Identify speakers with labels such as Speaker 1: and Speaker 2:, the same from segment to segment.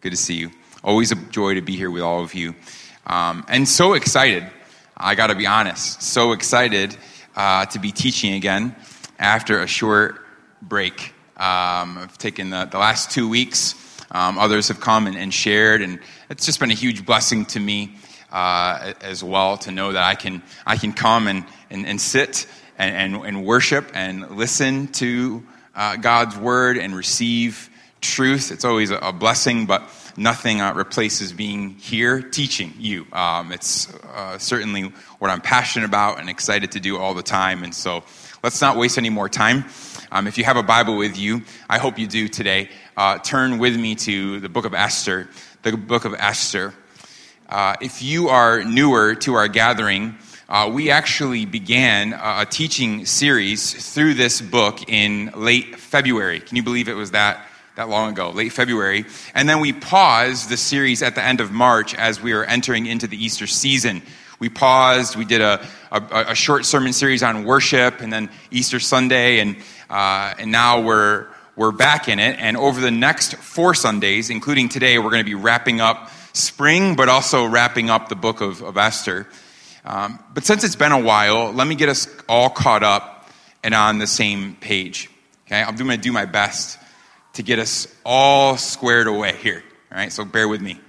Speaker 1: Good to see you. Always a joy to be here with all of you. Um, and so excited, I got to be honest, so excited uh, to be teaching again after a short break. Um, I've taken the, the, last two weeks. Um, others have come and, and, shared, and it's just been a huge blessing to me uh, as well to know that I can, I can come and, and, and sit and, and, worship and listen to uh, God's word and receive truth. It's always a, blessing, but nothing uh, replaces being here teaching you. Um, it's uh, certainly what I'm passionate about and excited to do all the time. And so let's not waste any more time. Um, if you have a Bible with you, I hope you do today. Uh, turn with me to the book of Esther. The book of Esther. Uh, if you are newer to our gathering, uh, we actually began a teaching series through this book in late February. Can you believe it was that that long ago, late February. And then we paused the series at the end of March as we were entering into the Easter season. We paused, we did a, a, a short sermon series on worship, and then Easter Sunday, and, uh, and now we're, we're back in it. And over the next four Sundays, including today, we're going to be wrapping up spring, but also wrapping up the book of, of Esther. Um, but since it's been a while, let me get us all caught up and on the same page. Okay, I'm going to do my best to get us all squared away here. All right, so bear with me.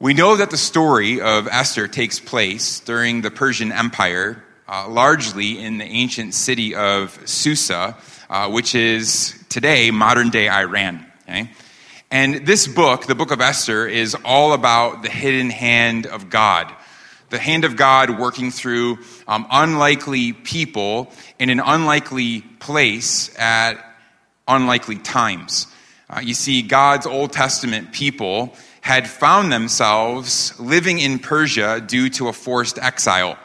Speaker 1: We know that the story of Esther takes place during the Persian Empire, uh, largely in the ancient city of Susa, uh, which is today modern day Iran. Okay? And this book, the book of Esther, is all about the hidden hand of God. The hand of God working through um, unlikely people in an unlikely place at unlikely times. Uh, you see, God's Old Testament people had found themselves living in Persia due to a forced exile.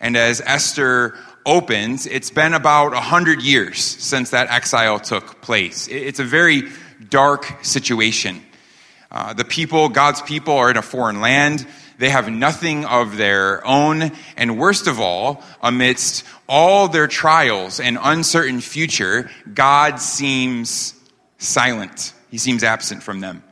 Speaker 1: And as Esther opens, it's been about 100 years since that exile took place. It's a very dark situation. Uh, the people, God's people, are in a foreign land. They have nothing of their own. And worst of all, amidst all their trials and uncertain future, God seems silent. He seems absent from them.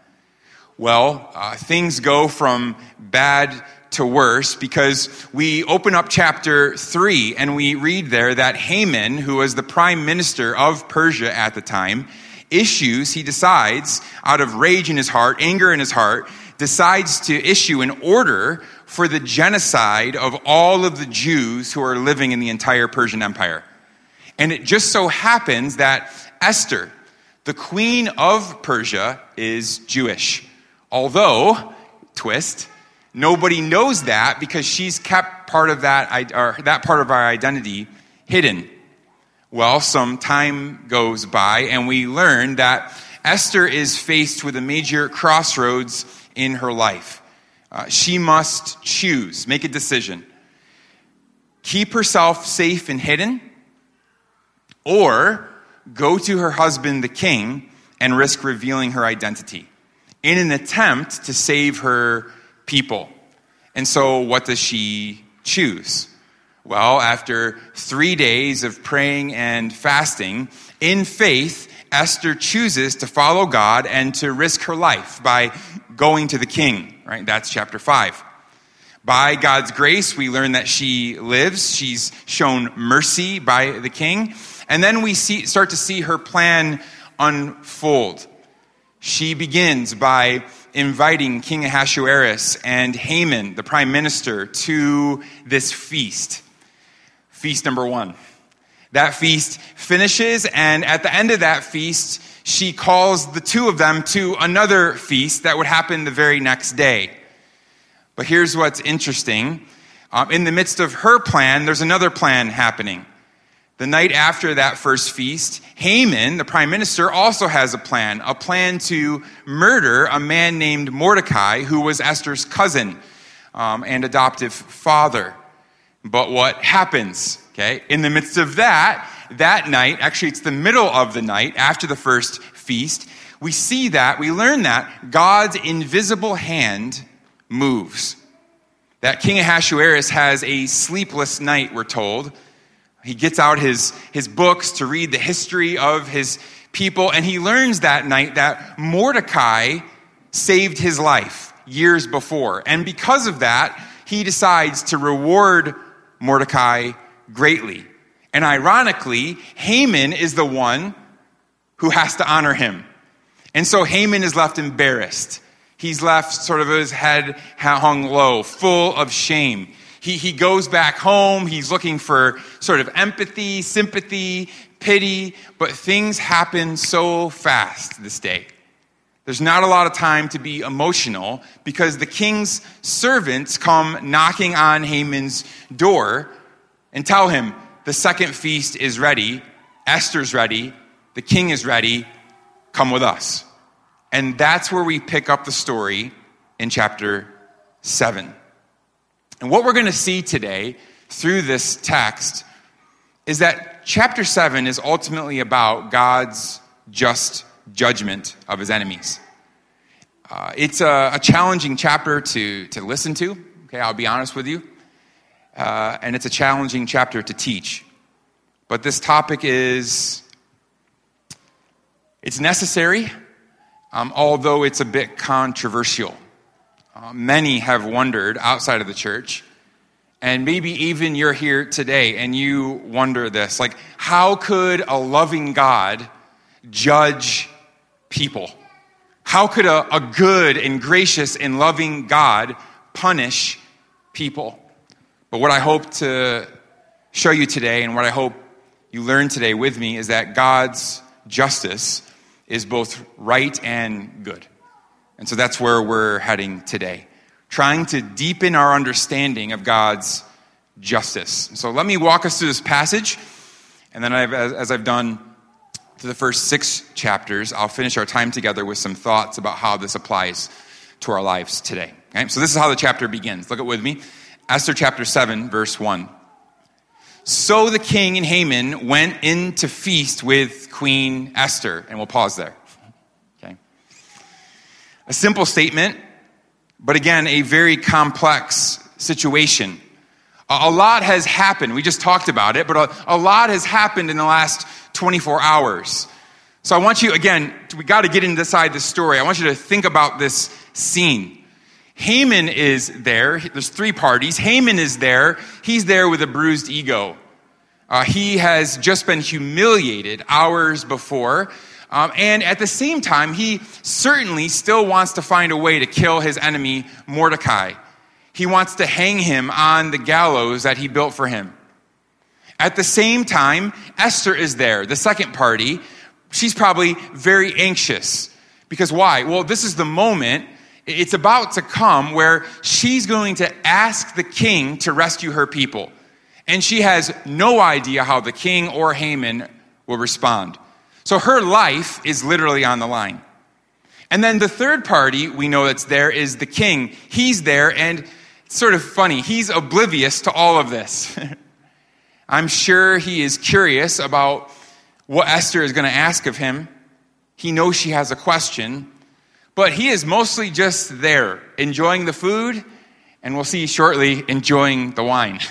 Speaker 1: Well, uh, things go from bad to worse because we open up chapter 3 and we read there that Haman, who was the prime minister of Persia at the time, issues, he decides, out of rage in his heart, anger in his heart, decides to issue an order for the genocide of all of the Jews who are living in the entire Persian Empire. And it just so happens that Esther, the queen of Persia, is Jewish. Although, twist, nobody knows that because she's kept part of that, or that part of our identity hidden. Well, some time goes by and we learn that Esther is faced with a major crossroads in her life. Uh, she must choose, make a decision. Keep herself safe and hidden, or go to her husband, the king, and risk revealing her identity in an attempt to save her people. And so, what does she choose? Well, after three days of praying and fasting, in faith, Esther chooses to follow God and to risk her life by going to the king, right? That's chapter 5. By God's grace, we learn that she lives. She's shown mercy by the king. And then we see, start to see her plan unfold. She begins by inviting King Ahasuerus and Haman, the prime minister, to this feast. Feast number one. That feast finishes, and at the end of that feast, she calls the two of them to another feast that would happen the very next day. But here's what's interesting. Um, in the midst of her plan, there's another plan happening. The night after that first feast, Haman, the prime minister, also has a plan a plan to murder a man named Mordecai, who was Esther's cousin um, and adoptive father. But what happens? Okay, in the midst of that, that night, actually, it's the middle of the night after the first feast, we see that, we learn that God's invisible hand moves. That King Ahasuerus has a sleepless night, we're told. He gets out his, his books to read the history of his people, and he learns that night that Mordecai saved his life years before. And because of that, he decides to reward Mordecai greatly. And ironically, Haman is the one who has to honor him. And so Haman is left embarrassed. He's left sort of his head hung low, full of shame. He, he goes back home. He's looking for sort of empathy, sympathy, pity, but things happen so fast this day. There's not a lot of time to be emotional because the king's servants come knocking on Haman's door and tell him the second feast is ready, Esther's ready, the king is ready, come with us. And that's where we pick up the story in chapter 7. And what we're going to see today through this text is that chapter 7 is ultimately about God's just judgment of his enemies. Uh, it's a, a, challenging chapter to, to listen to, okay, I'll be honest with you. Uh, and it's a challenging chapter to teach. But this topic is, it's necessary um, although it's a bit controversial. Uh, many have wondered outside of the church, and maybe even you're here today and you wonder this like, how could a loving God judge people? How could a, a good and gracious and loving God punish people? But what I hope to show you today, and what I hope you learn today with me, is that God's justice is both right and good. And so that's where we're heading today, trying to deepen our understanding of God's justice. So let me walk us through this passage, and then I've, as I've done to the first six chapters, I'll finish our time together with some thoughts about how this applies to our lives today. Okay? So this is how the chapter begins. Look at it with me. Esther chapter 7, verse 1. So the king and Haman went in to feast with Queen Esther. And we'll pause there. Okay. A simple statement, but again, a very complex situation. A lot has happened. We just talked about it, but a, a lot has happened in the last 24 hours. So I want you, again, we got to get inside the story. I want you to think about this scene. Haman is there. There's three parties. Haman is there. He's there with a bruised ego. Uh, he has just been humiliated hours before. Um, and at the same time, he certainly still wants to find a way to kill his enemy, Mordecai. He wants to hang him on the gallows that he built for him. At the same time, Esther is there, the second party. She's probably very anxious. Because why? Well, this is the moment it's about to come where she's going to ask the king to rescue her people. And she has no idea how the king or Haman will respond. So her life is literally on the line. And then the third party we know that's there is the king. He's there, and it's sort of funny. He's oblivious to all of this. I'm sure he is curious about what Esther is going to ask of him. He knows she has a question, but he is mostly just there, enjoying the food, and we'll see shortly, enjoying the wine.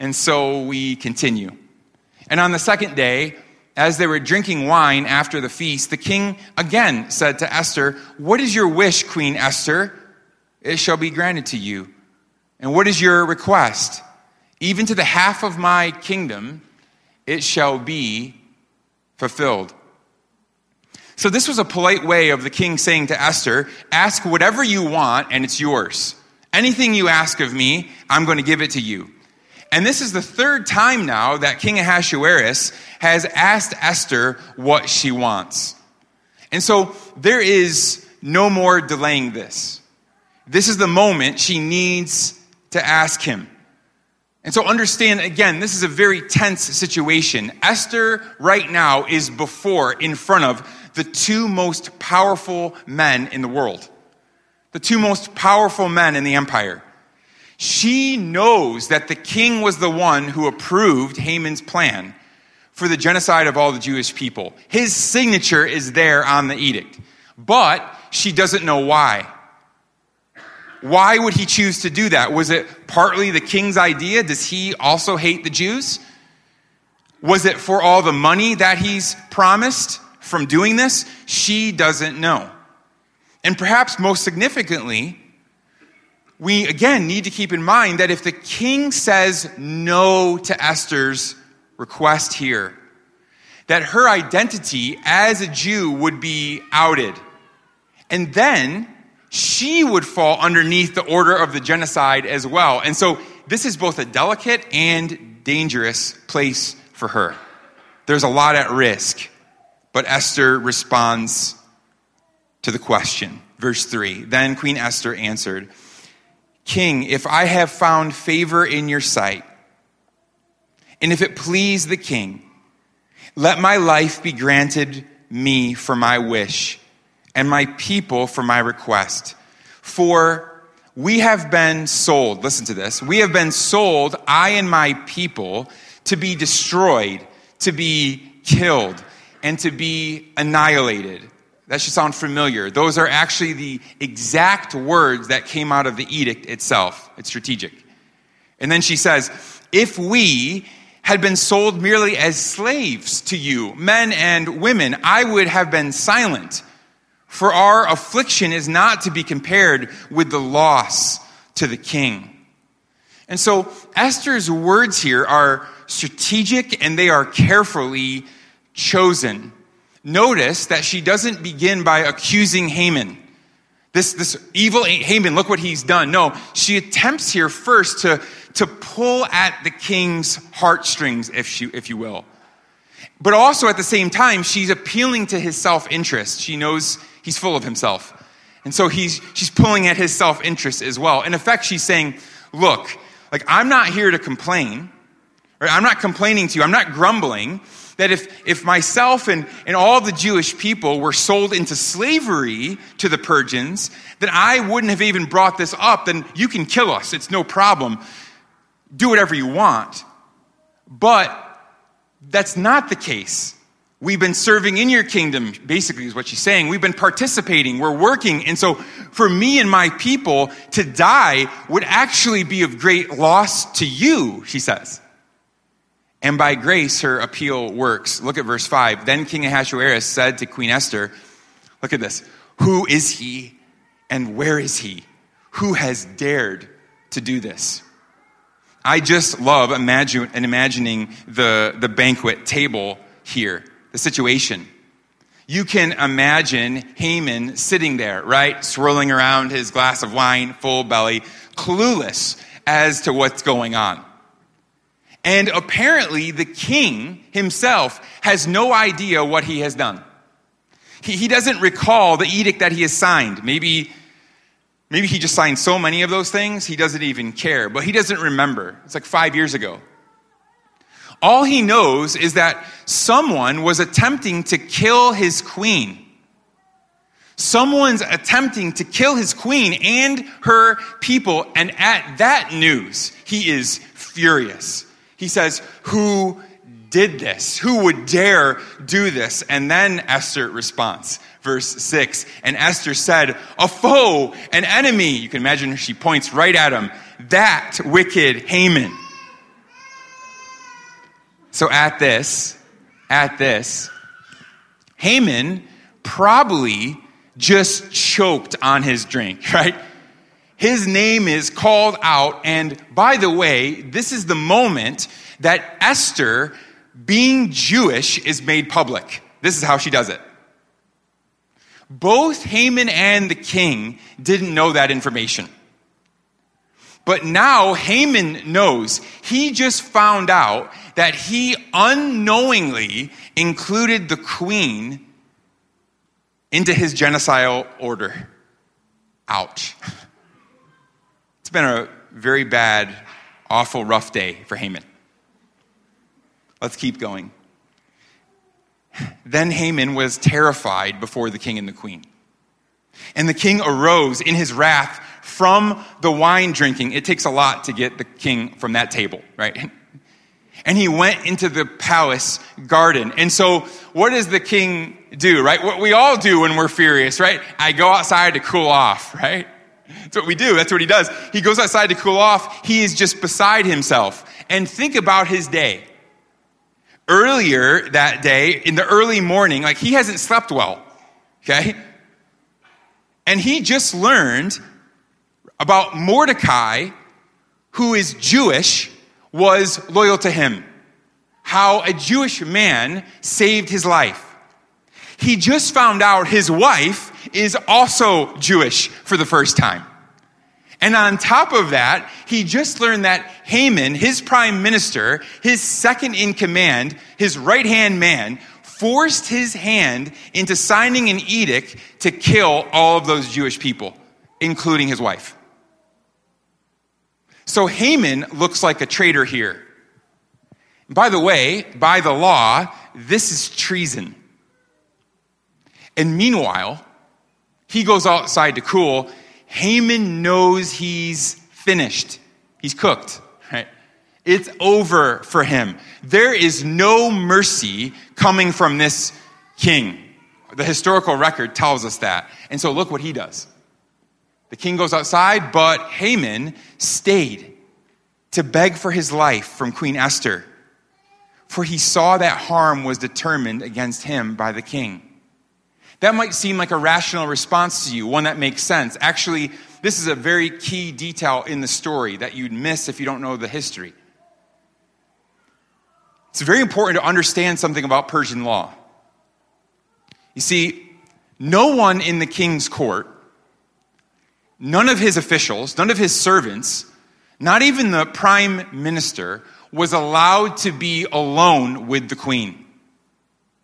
Speaker 1: And so we continue. And on the second day, as they were drinking wine after the feast, the king again said to Esther, What is your wish, Queen Esther? It shall be granted to you. And what is your request? Even to the half of my kingdom, it shall be fulfilled. So, this was a polite way of the king saying to Esther, Ask whatever you want, and it's yours. Anything you ask of me, I'm going to give it to you. And this is the third time now that King Ahasuerus has asked Esther what she wants. And so there is no more delaying this. This is the moment she needs to ask him. And so understand again, this is a very tense situation. Esther right now is before, in front of the two most powerful men in the world. The two most powerful men in the empire. She knows that the king was the one who approved Haman's plan for the genocide of all the Jewish people. His signature is there on the edict, but she doesn't know why. Why would he choose to do that? Was it partly the king's idea? Does he also hate the Jews? Was it for all the money that he's promised from doing this? She doesn't know. And perhaps most significantly, we again need to keep in mind that if the king says no to Esther's request here, that her identity as a Jew would be outed. And then she would fall underneath the order of the genocide as well. And so this is both a delicate and dangerous place for her. There's a lot at risk. But Esther responds to the question. Verse 3 Then Queen Esther answered, King, if I have found favor in your sight, and if it please the king, let my life be granted me for my wish, and my people for my request. For we have been sold, listen to this, we have been sold, I and my people, to be destroyed, to be killed, and to be annihilated. That should sound familiar. Those are actually the exact words that came out of the edict itself. It's strategic. And then she says, If we had been sold merely as slaves to you, men and women, I would have been silent. For our affliction is not to be compared with the loss to the king. And so Esther's words here are strategic and they are carefully chosen. Notice that she doesn't begin by accusing Haman. This, this evil Haman, look what he's done. No, she attempts here first to to pull at the king's heartstrings, if, she, if you will. But also at the same time, she's appealing to his self interest. She knows he's full of himself. And so he's, she's pulling at his self interest as well. In effect, she's saying, Look, like, I'm not here to complain. Right? I'm not complaining to you. I'm not grumbling that if, if myself and, and all the Jewish people were sold into slavery to the Persians, then I wouldn't have even brought this up. Then you can kill us. It's no problem do whatever you want. But that's not the case. We've been serving in your kingdom, basically, is what she's saying. We've been participating, we're working. And so, for me and my people to die would actually be of great loss to you, she says. And by grace, her appeal works. Look at verse 5. Then King Ahasuerus said to Queen Esther, Look at this. Who is he and where is he? Who has dared to do this? I just love imagine, and imagining the, the banquet table here, the situation. You can imagine Haman sitting there, right? Swirling around his glass of wine, full belly, clueless as to what's going on. And apparently, the king himself has no idea what he has done. He, he doesn't recall the edict that he has signed. Maybe Maybe he just signed so many of those things, he doesn't even care, but he doesn't remember. It's like five years ago. All he knows is that someone was attempting to kill his queen. Someone's attempting to kill his queen and her people, and at that news, he is furious. He says, Who did this? Who would dare do this? And then Esther responds verse 6. And Esther said, A foe, an enemy. You can imagine she points right at him. That wicked Haman. So at this, at this, Haman probably just choked on his drink, right? His name is called out. And by the way, this is the moment that Esther, being Jewish, is made public. This is how she does it. Both Haman and the king didn't know that information. But now Haman knows. He just found out that he unknowingly included the queen into his genocidal order. Ouch. Been a very bad, awful, rough day for Haman. Let's keep going. Then Haman was terrified before the king and the queen. And the king arose in his wrath from the wine drinking. It takes a lot to get the king from that table, right? And he went into the palace garden. And so, what does the king do, right? What we all do when we're furious, right? I go outside to cool off, right? That's what we do. That's what he does. He goes outside to cool off. He is just beside himself. And think about his day earlier that day, in the early morning, like he hasn't slept well, okay? And he just learned about Mordecai, who is Jewish, was loyal to him. How a Jewish man saved his life. He just found out his wife is also Jewish for the first time. And on top of that, he just learned that Haman, his prime minister, his second in command, his right hand man, forced his hand into signing an edict to kill all of those Jewish people, including his wife. So Haman looks like a traitor here. By the way, by the law, this is treason. And meanwhile, he goes outside to cool. Haman knows he's finished. He's cooked, right? It's over for him. There is no mercy coming from this king. The historical record tells us that. And so look what he does. The king goes outside, but Haman stayed to beg for his life from Queen Esther, for he saw that harm was determined against him by the king. That might seem like a rational response to you, one that makes sense. Actually, this is a very key detail in the story that you'd miss if you don't know the history. It's very important to understand something about Persian law. You see, no one in the king's court, none of his officials, none of his servants, not even the prime minister, was allowed to be alone with the queen.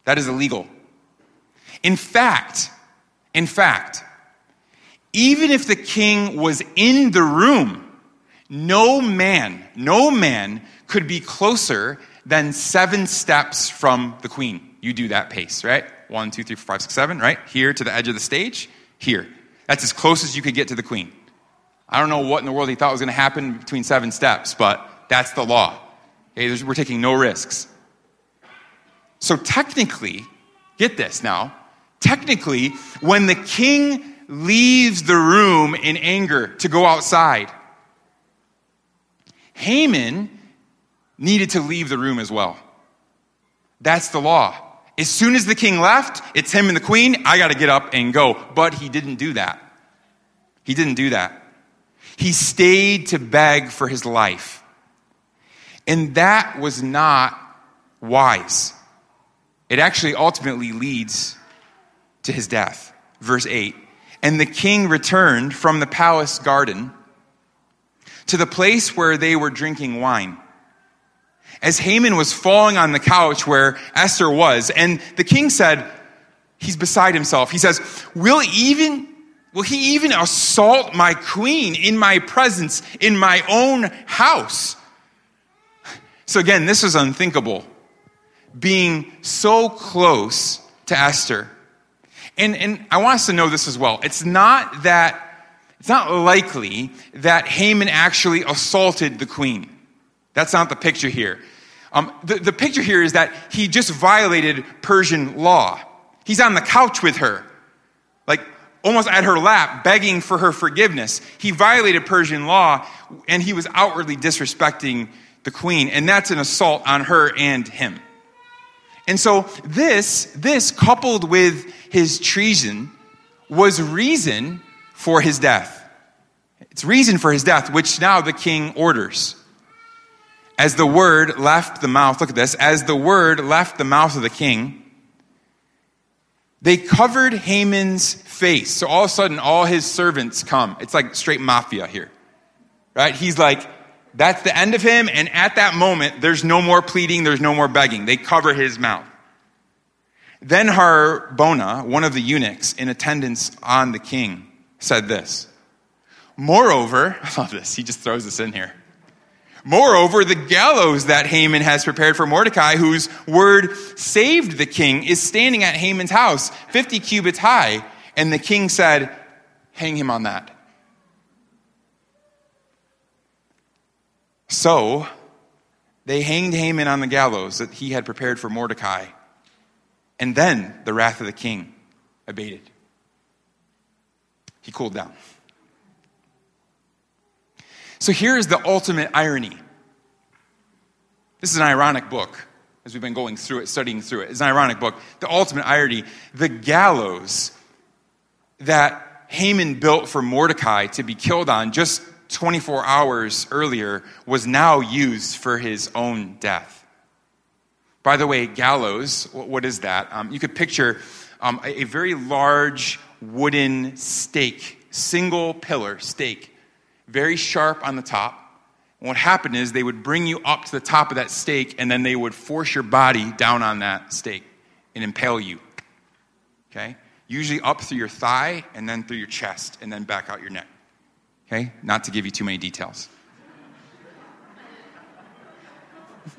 Speaker 1: That is illegal. In fact, in fact, even if the king was in the room, no man, no man could be closer than seven steps from the queen. You do that pace, right? One, two, three, four, five, six, seven, right? Here to the edge of the stage, here. That's as close as you could get to the queen. I don't know what in the world he thought was going to happen between seven steps, but that's the law. Okay, we're taking no risks. So technically, get this now, technically, when the king leaves the room in anger to go outside, Haman needed to leave the room as well. That's the law. As soon as the king left, it's him and the queen. I got to get up and go. But he didn't do that. He didn't do that. He stayed to beg for his life. And that was not wise. It actually ultimately leads to his death. Verse 8 And the king returned from the palace garden to the place where they were drinking wine as Haman was falling on the couch where Esther was. And the king said, he's beside himself. He says, will even, will he even assault my queen in my presence, in my own house? So again, this was unthinkable. Being so close to Esther. And, and I want us to know this as well. It's not that, it's not likely that Haman actually assaulted the queen. That's not the picture here. Um, the, the picture here is that he just violated Persian law. He's on the couch with her, like almost at her lap, begging for her forgiveness. He violated Persian law and he was outwardly disrespecting the queen, and that's an assault on her and him. And so this, this coupled with his treason was reason for his death. It's reason for his death, which now the king orders. As the word left the mouth, look at this, as the word left the mouth of the king, they covered Haman's face. So all of a sudden, all his servants come. It's like straight mafia here. Right? He's like, that's the end of him. And at that moment, there's no more pleading, there's no more begging. They cover his mouth. Then Harbona, one of the eunuchs in attendance on the king, said this. Moreover, I love this, he just throws this in here. Moreover, the gallows that Haman has prepared for Mordecai, whose word saved the king, is standing at Haman's house, 50 cubits high. And the king said, Hang him on that. So they hanged Haman on the gallows that he had prepared for Mordecai. And then the wrath of the king abated. He cooled down. So here is the ultimate irony. This is an ironic book, as we've been going through it, studying through it. It's an ironic book. The ultimate irony the gallows that Haman built for Mordecai to be killed on just 24 hours earlier was now used for his own death. By the way, gallows, what is that? Um, you could picture um, a, very large wooden stake, single pillar stake, very sharp on the top. And what happened is they would bring you up to the top of that stake, and then they would force your body down on that stake and impale you. Okay? Usually up through your thigh, and then through your chest, and then back out your neck. Okay? Not to give you too many details.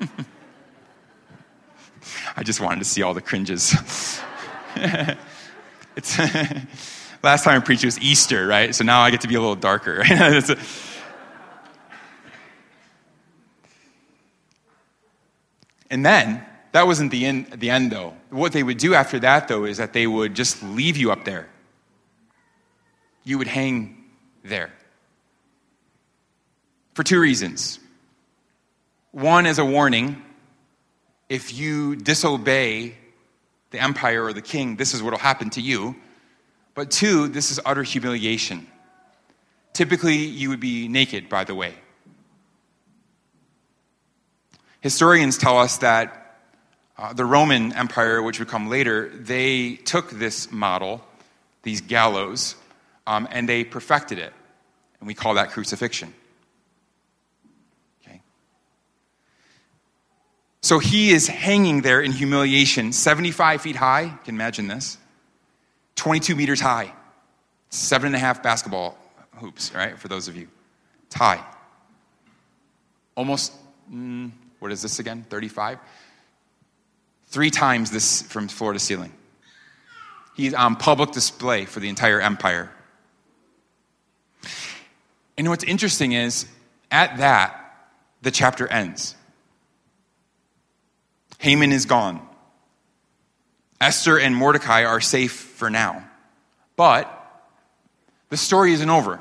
Speaker 1: I just wanted to see all the cringes. it's last time I preached was Easter, right? So now I get to be a little darker. and then that wasn't the end, the end, though. What they would do after that, though, is that they would just leave you up there. You would hang there. For two reasons. One, as a warning if you disobey the empire or the king, this is what will happen to you. But two, this is utter humiliation. Typically, you would be naked, by the way. Historians tell us that uh, the Roman Empire, which would come later, they took this model, these gallows, um, and they perfected it. And we call that crucifixion. So he is hanging there in humiliation, 75 feet high. You can imagine this. 22 meters high. Seven and a half basketball hoops, right? For those of you. It's high. Almost, mm, what is this again? 35? Three times this from floor to ceiling. He's on public display for the entire empire. And what's interesting is, at that, the chapter ends. Haman is gone. Esther and Mordecai are safe for now. But the story isn't over.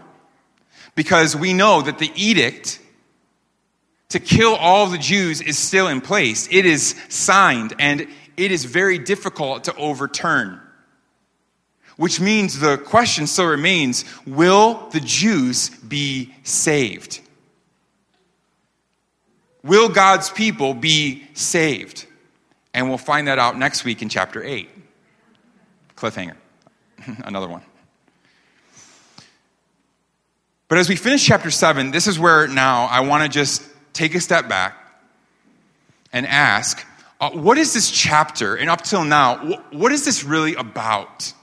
Speaker 1: Because we know that the edict to kill all the Jews is still in place. It is signed and it is very difficult to overturn. Which means the question still remains will the Jews be saved? Will God's people be saved? And we'll find that out next week in chapter 8. Cliffhanger. Another one. But as we finish chapter 7, this is where now I want to just take a step back and ask uh, what is this chapter, and up till now, wh- what is this really about?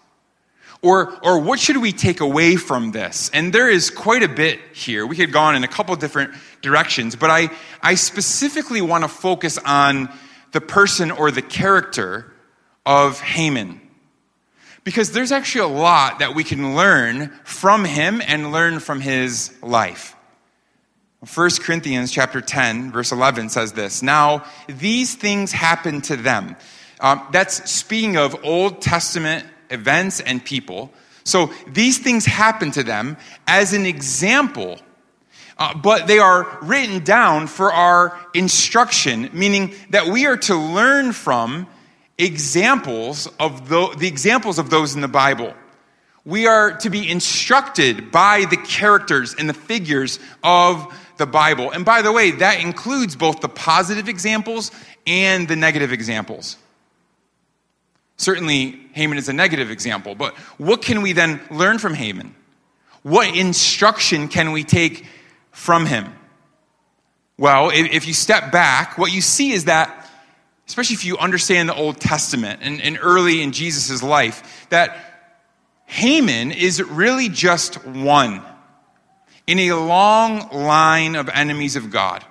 Speaker 1: Or, or what should we take away from this? And there is quite a bit here. We could gone in a couple different directions, but I, I specifically want to focus on the person or the character of Haman. Because there's actually a lot that we can learn from him and learn from his life. 1 Corinthians chapter 10, verse 11 says this Now, these things happened to them. Um, that's speaking of Old Testament events and people. So these things happened to them as an example uh, but they are written down for our instruction, meaning that we are to learn from examples of the, the examples of those in the Bible. We are to be instructed by the characters and the figures of the Bible. And by the way, that includes both the positive examples and the negative examples. Certainly, Haman is a negative example, but what can we then learn from Haman? What instruction can we take from him? Well, if you step back, what you see is that, especially if you understand the Old Testament and, and early in Jesus' life, that Haman is really just one in a long line of enemies of God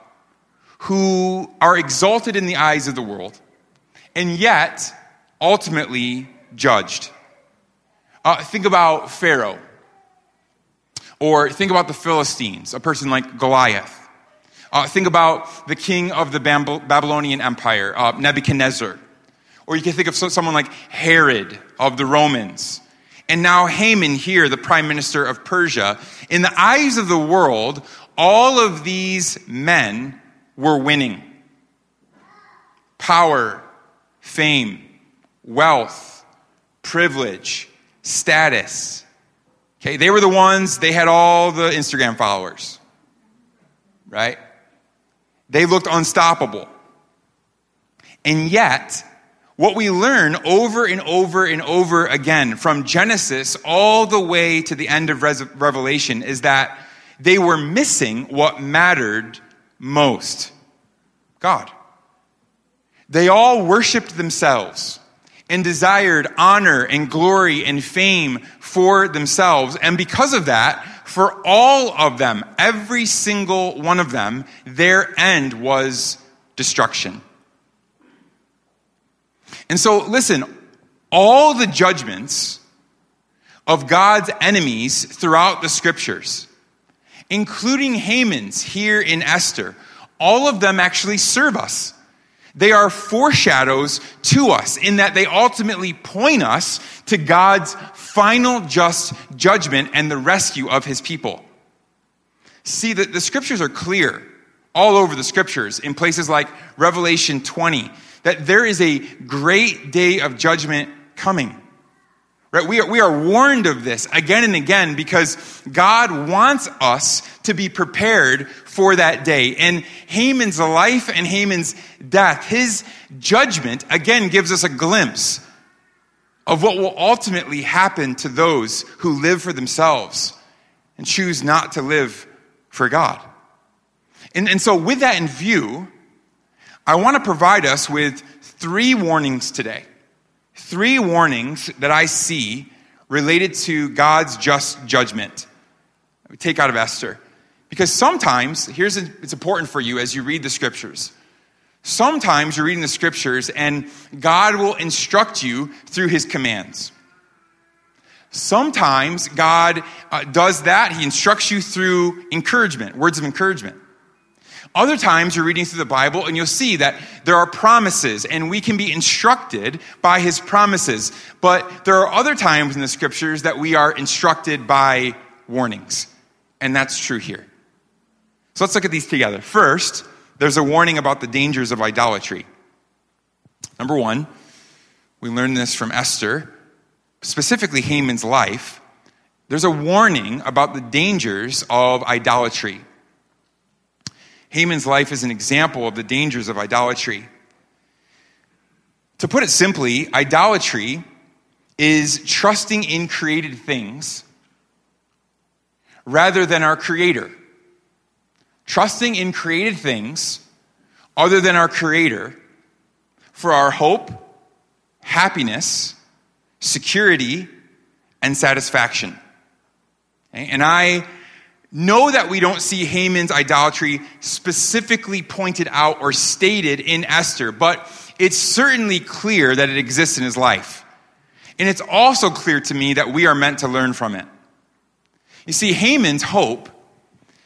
Speaker 1: who are exalted in the eyes of the world and yet ultimately judged. Uh, think about Pharaoh. Or think about the Philistines, a person like Goliath. Uh, think about the king of the Babylonian Empire, uh, Nebuchadnezzar. Or you can think of someone like Herod of the Romans. And now Haman here, the prime minister of Persia. In the eyes of the world, all of these men were winning. Power, fame, wealth, privilege, status. Okay, they were the ones, they had all the Instagram followers, right? They looked unstoppable. And yet, what we learn over and over and over again from Genesis all the way to the end of Revelation is that they were missing what mattered most God. They all worshiped themselves and desired honor and glory and fame for themselves. And because of that, for all of them, every single one of them, their end was destruction. And so, listen, all the judgments of God's enemies throughout the scriptures, including Haman's here in Esther, all of them actually serve us. They are foreshadows to us in that they ultimately point us to God's final just judgment and the rescue of his people. See, that the scriptures are clear all over the scriptures in places like Revelation 20 that there is a great day of judgment coming. Right? We are, we are warned of this again and again because God wants us to be prepared for that day. And Haman's life and Haman's death, his judgment, again gives us a glimpse of what will ultimately happen to those who live for themselves and choose not to live for God. And, and so, with that in view, I want to provide us with three warnings today three warnings that I see related to God's just judgment. Take out of Esther. Because sometimes, here's it's important for you as you read the scriptures. Sometimes you're reading the scriptures and God will instruct you through his commands. Sometimes God uh, does that. He instructs you through encouragement, words of encouragement. Other times you're reading through the Bible and you'll see that there are promises and we can be instructed by his promises. But there are other times in the scriptures that we are instructed by warnings. And that's true here. So let's look at these together. First, there's a warning about the dangers of idolatry. Number one, we learn this from Esther, specifically Haman's life. There's a warning about the dangers of idolatry. Haman's life is an example of the dangers of idolatry. To put it simply, idolatry is trusting in created things rather than our Creator. Trusting in created things other than our Creator for our hope, happiness, security, and satisfaction. And I Know that we don't see Haman's idolatry specifically pointed out or stated in Esther, but it's certainly clear that it exists in his life. And it's also clear to me that we are meant to learn from it. You see, Haman's hope,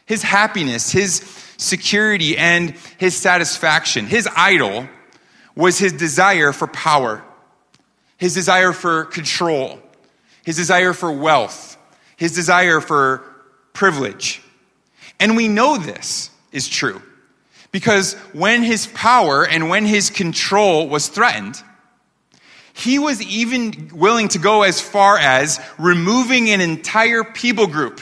Speaker 1: his happiness, his security, and his satisfaction, his idol, was his desire for power, his desire for control, his desire for wealth, his desire for privilege. And we know this is true because when his power and when his control was threatened, he was even willing to go as far as removing an entire people group,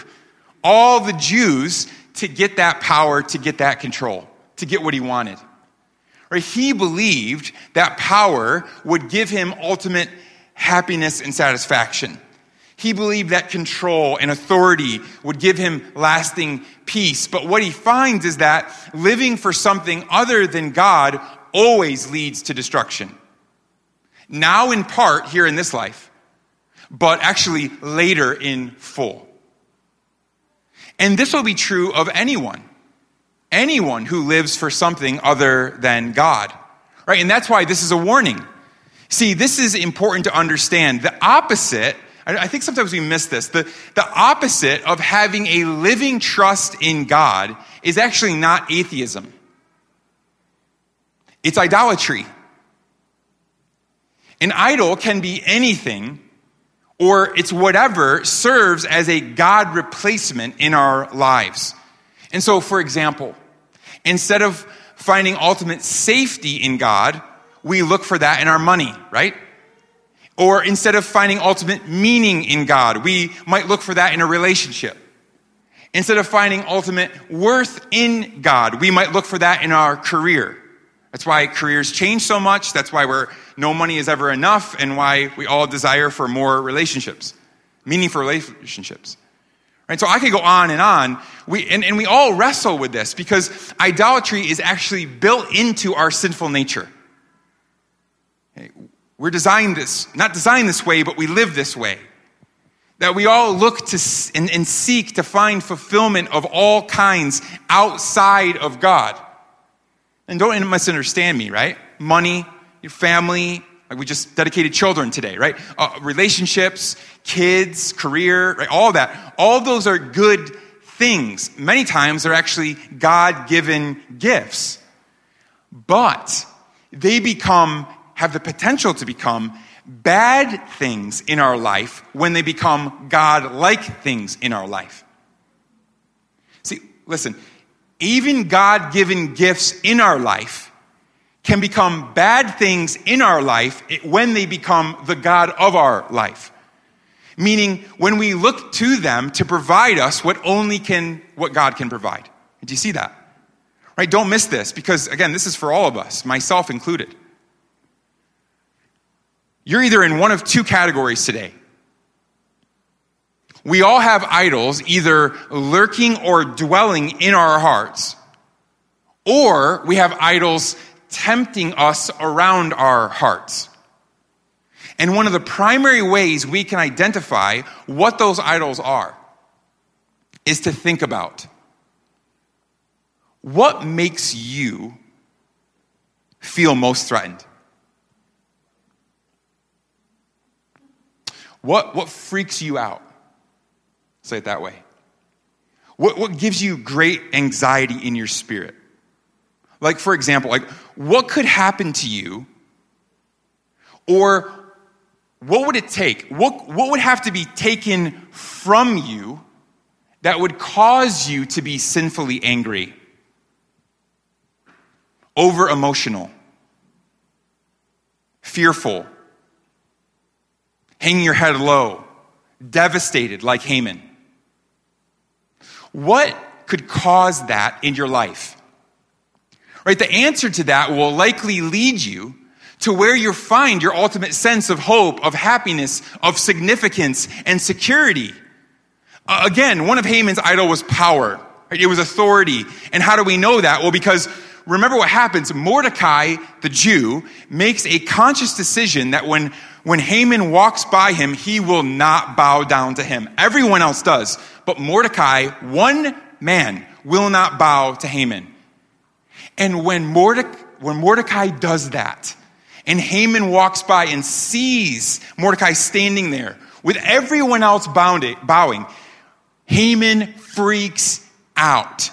Speaker 1: all the Jews, to get that power, to get that control, to get what he wanted. Right? He believed that power would give him ultimate happiness and satisfaction. He believed that control and authority would give him lasting peace. But what he finds is that living for something other than God always leads to destruction. Now, in part, here in this life, but actually later in full. And this will be true of anyone. Anyone who lives for something other than God. Right? And that's why this is a warning. See, this is important to understand. The opposite I think sometimes we miss this. The, the opposite of having a living trust in God is actually not atheism, it's idolatry. An idol can be anything, or it's whatever serves as a God replacement in our lives. And so, for example, instead of finding ultimate safety in God, we look for that in our money, right? Or instead of finding ultimate meaning in God, we might look for that in a relationship. Instead of finding ultimate worth in God, we might look for that in our career. That's why careers change so much. That's why we're, no money is ever enough, and why we all desire for more relationships, meaningful relationships. Right? So I could go on and on. We, and, and we all wrestle with this because idolatry is actually built into our sinful nature. We're designed this, not designed this way, but we live this way. That we all look to and, and seek to find fulfillment of all kinds outside of God. And don't misunderstand me, right? Money, your family, like we just dedicated children today, right? Uh, relationships, kids, career, right? All that. All those are good things. Many times they're actually God given gifts. But they become, have the potential to become bad things in our life when they become God like things in our life. See, listen, even God given gifts in our life can become bad things in our life when they become the God of our life. Meaning, when we look to them to provide us what only can, what God can provide. Do you see that? Right? Don't miss this because, again, this is for all of us, myself included. You're either in one of two categories today. We all have idols either lurking or dwelling in our hearts, or we have idols tempting us around our hearts. And one of the primary ways we can identify what those idols are is to think about what makes you feel most threatened? What, what freaks you out? Say it that way. What, what gives you great anxiety in your spirit? Like, for example, like what could happen to you? Or what would it take? What, what would have to be taken from you that would cause you to be sinfully angry, over emotional, fearful, hanging your head low, devastated like Haman? What could cause that in your life? Right? The answer to that will likely lead you to where you find your ultimate sense of hope, of happiness, of significance, and security. Uh, again, one of Haman's idol was power. Right? It was authority. And how do we know that? Well, because remember what happens. Mordecai, the Jew, makes a conscious decision that when, when Haman walks by him, he will not bow down to him. Everyone else does. But Mordecai, one man, will not bow to Haman. And when Mordecai, when Mordecai does that, and Haman walks by and sees Mordecai standing there with everyone else bowing, Haman freaks out.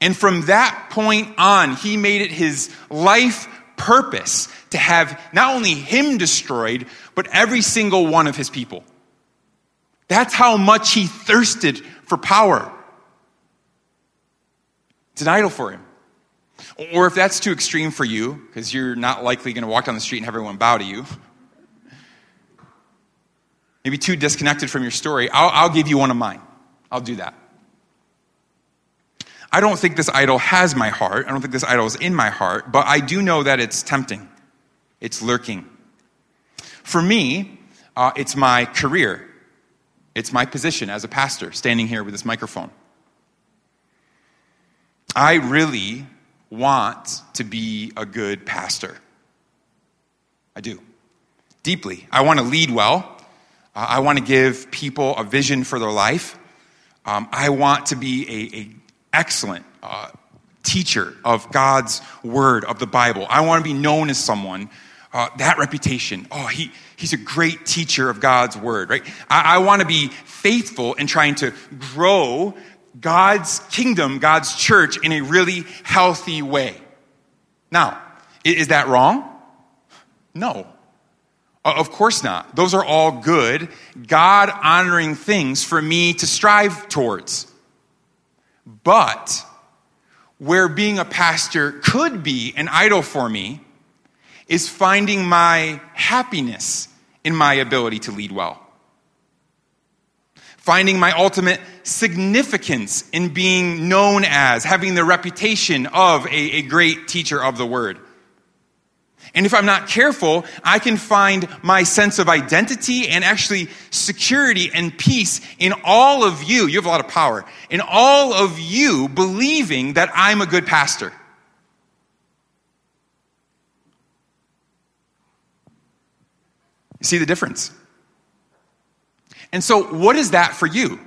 Speaker 1: And from that point on, he made it his life purpose to have not only him destroyed, but every single one of his people. That's how much he thirsted for power. It's an idol for him. Or if that's too extreme for you, because you're not likely going to walk down the street and have everyone bow to you, maybe too disconnected from your story, I'll, I'll give you one of mine. I'll do that. I don't think this idol has my heart. I don't think this idol is in my heart, but I do know that it's tempting. It's lurking. For me, uh, it's my career. It's my position as a pastor, standing here with this microphone. I really want to be a good pastor. I do. Deeply. I want to lead well. Uh, I want to give people a vision for their life. Um, I want to be a, excellent uh, teacher of God's word, of the Bible. I want to be known as someone uh, that reputation. Oh, he, he's a great teacher of God's word, right? I, I want to be faithful in trying to grow God's kingdom, God's church in a really healthy way. Now, is that wrong? No. Of course not. Those are all good, God honoring things for me to strive towards. But where being a pastor could be an idol for me is finding my happiness in my ability to lead well. Finding my ultimate significance in being known as, having the reputation of a, a great teacher of the word. And if I'm not careful, I can find my sense of identity and actually security and peace in all of you. You have a lot of power. In all of you believing that I'm a good pastor. See the difference? And so, what is that for you?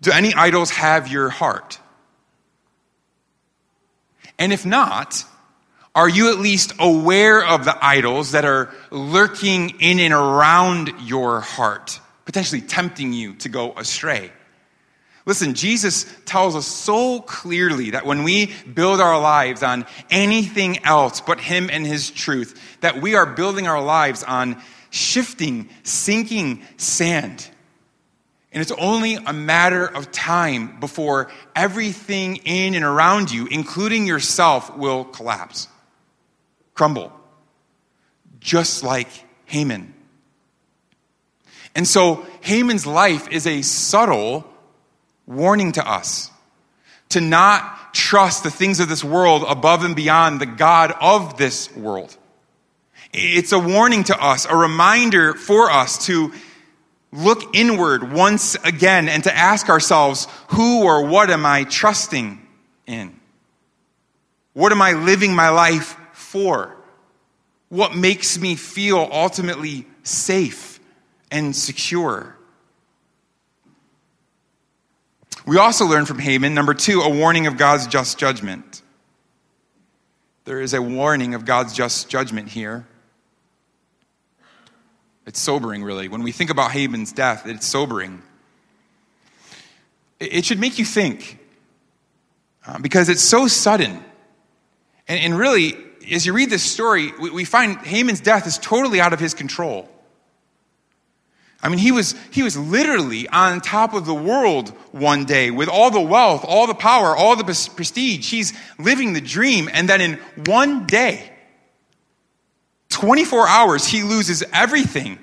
Speaker 1: Do any idols have your heart? And if not, are you at least aware of the idols that are lurking in and around your heart, potentially tempting you to go astray? Listen, Jesus tells us so clearly that when we build our lives on anything else but Him and His truth, that we are building our lives on shifting, sinking sand. And it's only a matter of time before everything in and around you, including yourself, will collapse, crumble, just like Haman. And so Haman's life is a subtle warning to us to not trust the things of this world above and beyond the God of this world. It's a warning to us, a reminder for us to look inward once again and to ask ourselves, who or what am I trusting in? What am I living my life for? What makes me feel ultimately safe and secure? We also learn from Haman, number two, a warning of God's just judgment. There is a warning of God's just judgment here. It's sobering, really. When we think about Haman's death, it's sobering. It should make you think uh, because it's so sudden. And, really, as you read this story, we find Haman's death is totally out of his control. I mean, he was, he was literally on top of the world one day with all the wealth, all the power, all the prestige. He's living the dream. And then in one day, 24 hours, he loses everything.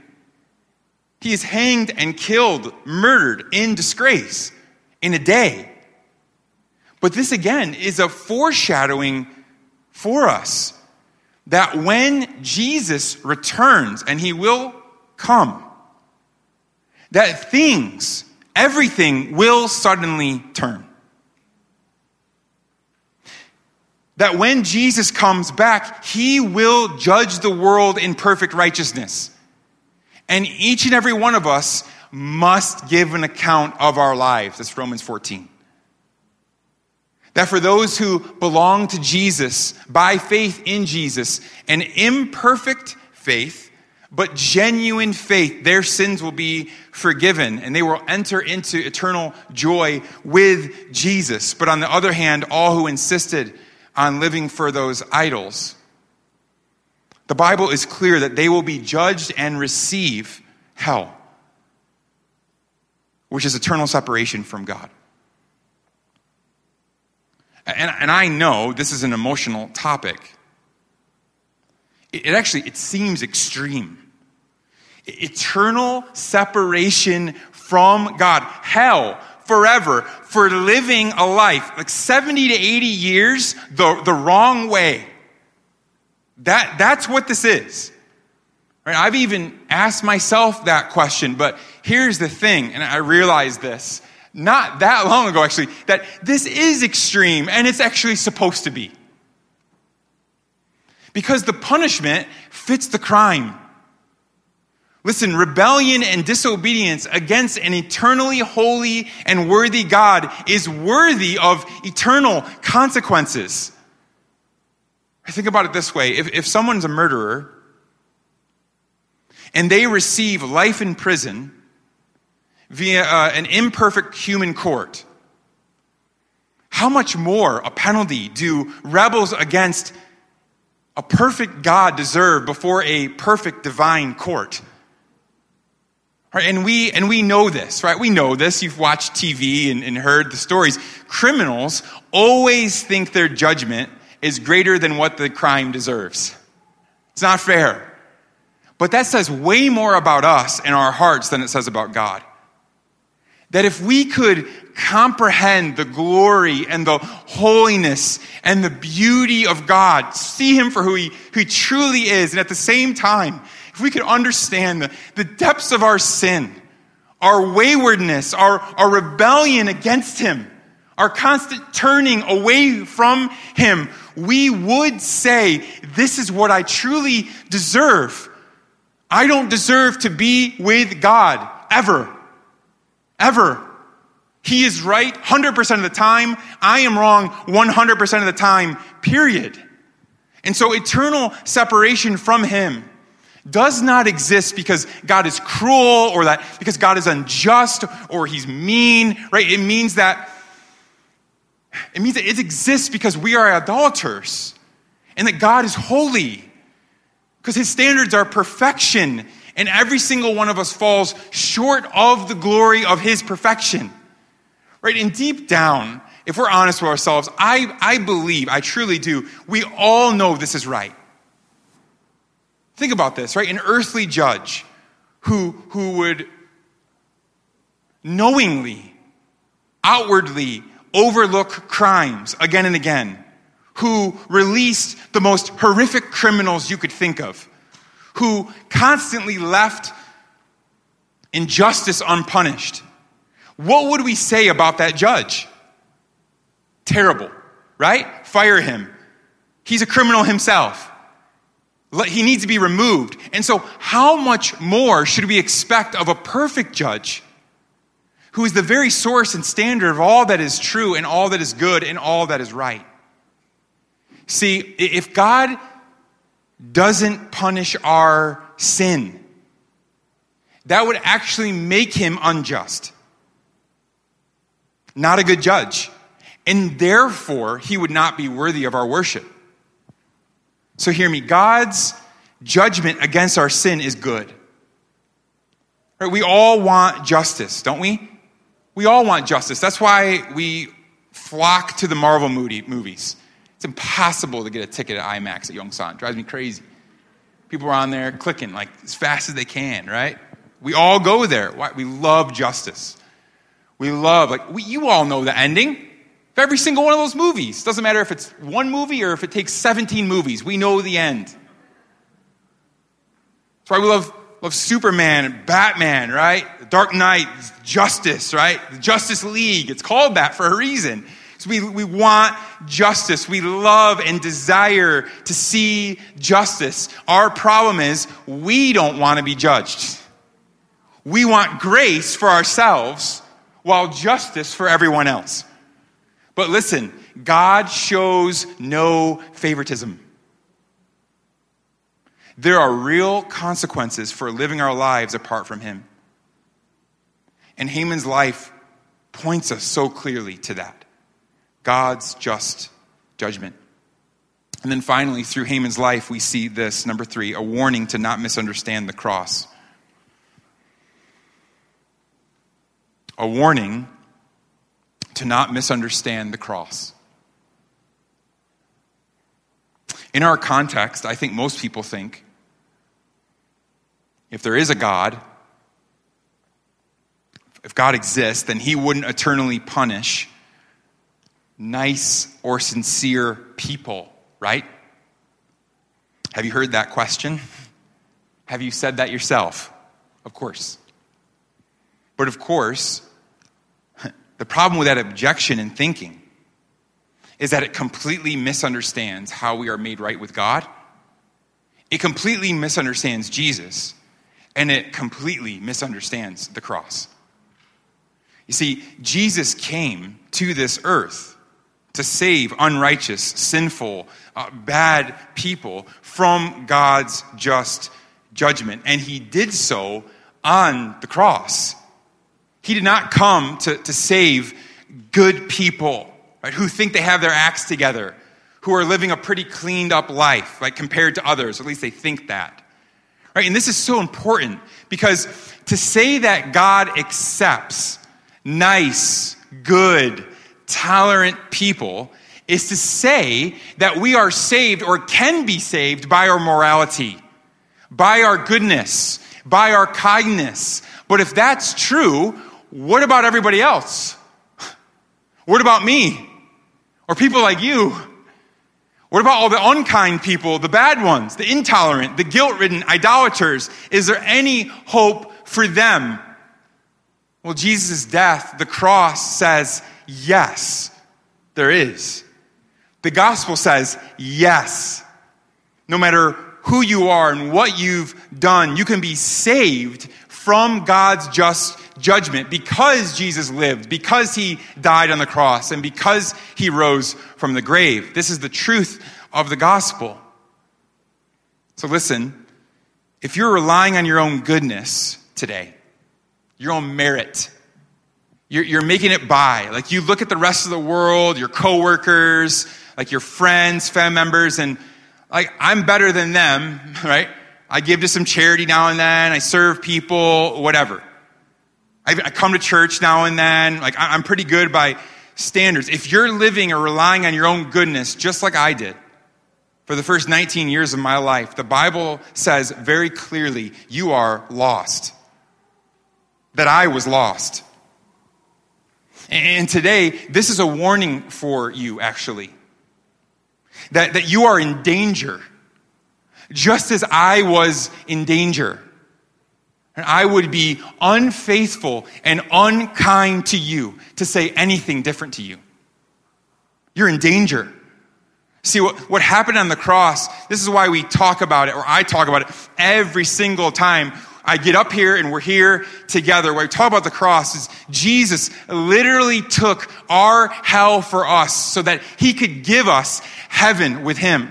Speaker 1: He is hanged and killed, murdered in disgrace in a day. But this again is a foreshadowing for us that when Jesus returns, and he will come, that things, everything will suddenly turn. That when Jesus comes back, he will judge the world in perfect righteousness. And each and every one of us must give an account of our lives. That's Romans 14. That for those who belong to Jesus by faith in Jesus, an imperfect faith, but genuine faith, their sins will be forgiven and they will enter into eternal joy with Jesus. But on the other hand, all who insisted on living for those idols, the Bible is clear that they will be judged and receive hell, which is eternal separation from God. And, and I know this is an emotional topic. It, actually it seems extreme eternal separation from God, hell forever for living a life like 70 to 80 years the, the wrong way. That, that's what this is. Right? I've even asked myself that question, but here's the thing, and I realized this not that long ago actually, that this is extreme and it's actually supposed to be. Because the punishment fits the crime. Listen, rebellion and disobedience against an eternally holy and worthy God is worthy of eternal consequences. I think about it this way if, if someone's a murderer and they receive life in prison via uh, an imperfect human court, how much more a penalty do rebels against a perfect God deserve before a perfect divine court? Right? And we and we know this, right? We know this. You've watched TV and, and heard the stories. Criminals always think their judgment is greater than what the crime deserves. It's not fair. But that says way more about us and our hearts than it says about God. That if we could comprehend the glory and the holiness and the beauty of God, see Him for who He, who he truly is, and at the same time, if we could understand the, the depths of our sin, our waywardness, our, our rebellion against Him, our constant turning away from Him, we would say, This is what I truly deserve. I don't deserve to be with God ever. Ever. He is right 100% of the time. I am wrong 100% of the time, period. And so eternal separation from Him does not exist because God is cruel or that because God is unjust or He's mean, right? It means that it means that it exists because we are idolaters and that God is holy because his standards are perfection and every single one of us falls short of the glory of his perfection. Right? And deep down, if we're honest with ourselves, I, I believe, I truly do, we all know this is right. Think about this, right? An earthly judge who, who would knowingly, outwardly overlook crimes again and again, who released the most horrific criminals you could think of, who constantly left injustice unpunished. What would we say about that judge? Terrible, right? Fire him. He's a criminal himself. He needs to be removed. And so, how much more should we expect of a perfect judge who is the very source and standard of all that is true and all that is good and all that is right? See, if God doesn't punish our sin, that would actually make him unjust, not a good judge. And therefore, he would not be worthy of our worship. So, hear me God's judgment against our sin is good. Right? We all want justice, don't we? We all want justice. That's why we flock to the Marvel movie, movies. It's impossible to get a ticket at IMAX at Yongsan. It drives me crazy. People are on there clicking like as fast as they can, right? We all go there. We love justice. We love, like, we, you all know the ending of every single one of those movies. Doesn't matter if it's one movie or if it takes 17 movies. We know the end. That's why we love, love Superman and Batman, right? The Dark Knight, Justice, right? The Justice League. It's called that for a reason. So we, we want justice. We love and desire to see justice. Our problem is we don't want to be judged. We want grace for ourselves while justice for everyone else. But listen, God shows no favoritism. There are real consequences for living our lives apart from Him. And Haman's life points us so clearly to that. God's just judgment. And then finally, through Haman's life, we see this number three a warning to not misunderstand the cross. A warning to not misunderstand the cross. In our context, I think most people think if there is a God, if God exists, then he wouldn't eternally punish nice or sincere people, right? Have you heard that question? Have you said that yourself? Of course. But of course, the problem with that objection and thinking is that it completely misunderstands how we are made right with God. It completely misunderstands Jesus, and it completely misunderstands the cross. You see, Jesus came to this earth to save unrighteous, sinful, uh, bad people from God's just judgment. And he did so on the cross. He did not come to, to save good people right, who think they have their acts together, who are living a pretty cleaned up life, like compared to others. At least they think that. Right? And this is so important because to say that God accepts nice, good, tolerant people is to say that we are saved or can be saved by our morality, by our goodness, by our kindness. But if that's true, what about everybody else? What about me? Or people like you? What about all the unkind people, the bad ones, the intolerant, the guilt ridden idolaters? Is there any hope for them? Well, Jesus' death, the cross says, yes, there is. The gospel says, yes. No matter who you are and what you've done, you can be saved from God's just judgment because Jesus lived, because he died on the cross, and because he rose from the grave. This is the truth of the gospel. So listen, if you're relying on your own goodness today, your own merit, you're, you're making it by. Like you look at the rest of the world, your coworkers, like your friends, family members, and like I'm better than them, right? I give to some charity now and then. I serve people, whatever. I, I come to church now and then. Like I'm pretty good by standards. If you're living or relying on your own goodness, just like I did for the first 19 years of my life, the Bible says very clearly, you are lost. That I was lost. And today, this is a warning for you, actually. That, that you are in danger, just as I was in danger. And I would be unfaithful and unkind to you to say anything different to you. You're in danger. See, what, what happened on the cross, this is why we talk about it, or I talk about it every single time I get up here and we're here together. Where we talk about the cross is Jesus literally took our hell for us so that he could give us heaven with him.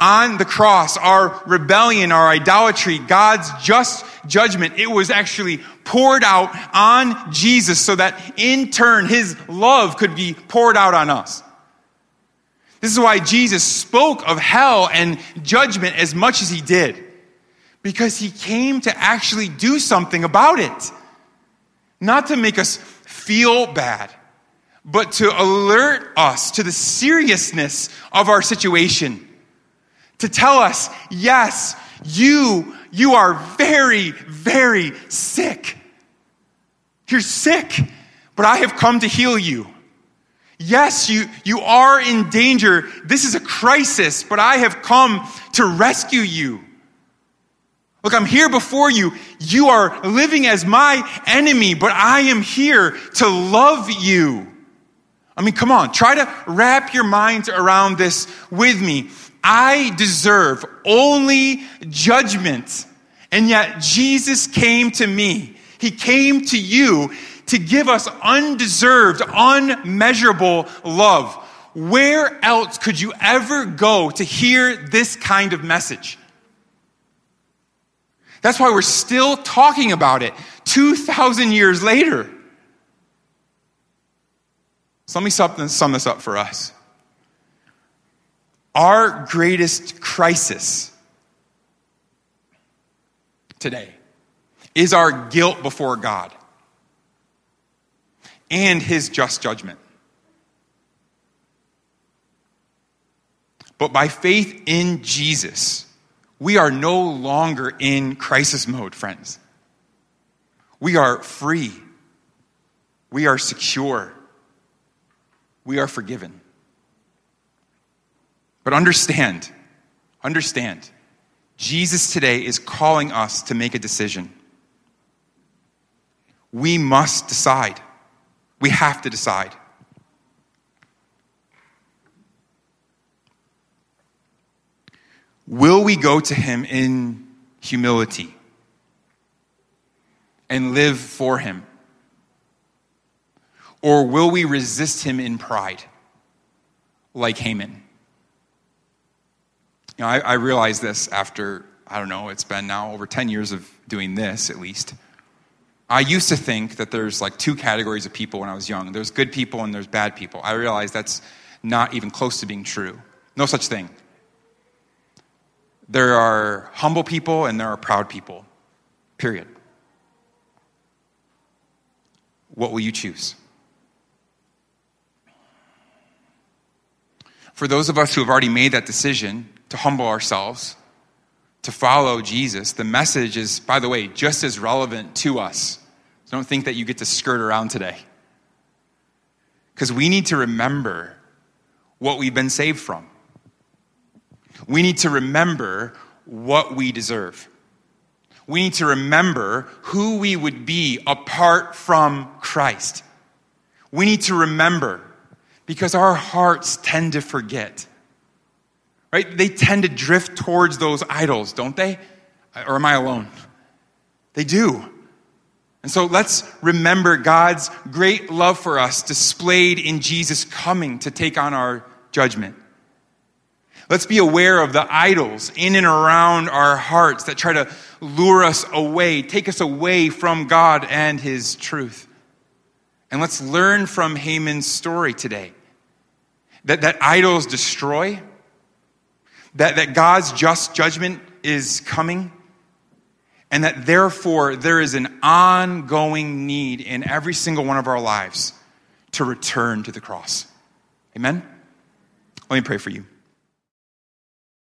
Speaker 1: On the cross, our rebellion, our idolatry, God's just judgment, it was actually poured out on Jesus so that in turn his love could be poured out on us. This is why Jesus spoke of hell and judgment as much as he did because he came to actually do something about it. Not to make us feel bad, but to alert us to the seriousness of our situation. To tell us, yes, you, you are very, very sick. You're sick, but I have come to heal you. Yes, you, you are in danger. This is a crisis, but I have come to rescue you. Look, I'm here before you. You are living as my enemy, but I am here to love you. I mean, come on, try to wrap your minds around this with me. I deserve only judgment. And yet Jesus came to me. He came to you to give us undeserved, unmeasurable love. Where else could you ever go to hear this kind of message? That's why we're still talking about it 2,000 years later. So let me sum this up for us. Our greatest crisis today is our guilt before God and his just judgment. But by faith in Jesus, we are no longer in crisis mode, friends. We are free. We are secure. We are forgiven. But understand, understand, Jesus today is calling us to make a decision. We must decide. We have to decide. Will we go to him in humility and live for him? Or will we resist him in pride, like Haman? You know, I, I realize this after, I don't know, it's been now over 10 years of doing this at least. I used to think that there's like two categories of people when I was young there's good people and there's bad people. I realize that's not even close to being true. No such thing. There are humble people and there are proud people. Period. What will you choose? For those of us who have already made that decision to humble ourselves, to follow Jesus, the message is, by the way, just as relevant to us. So don't think that you get to skirt around today. Because we need to remember what we've been saved from. We need to remember what we deserve. We need to remember who we would be apart from Christ. We need to remember because our hearts tend to forget. Right? They tend to drift towards those idols, don't they? Or am I alone? They do. And so let's remember God's great love for us displayed in Jesus coming to take on our judgment. Let's be aware of the idols in and around our hearts that try to lure us away, take us away from God and His truth. And let's learn from Haman's story today that, that idols destroy, that, that God's just judgment is coming, and that therefore there is an ongoing need in every single one of our lives to return to the cross. Amen? Let me pray for you.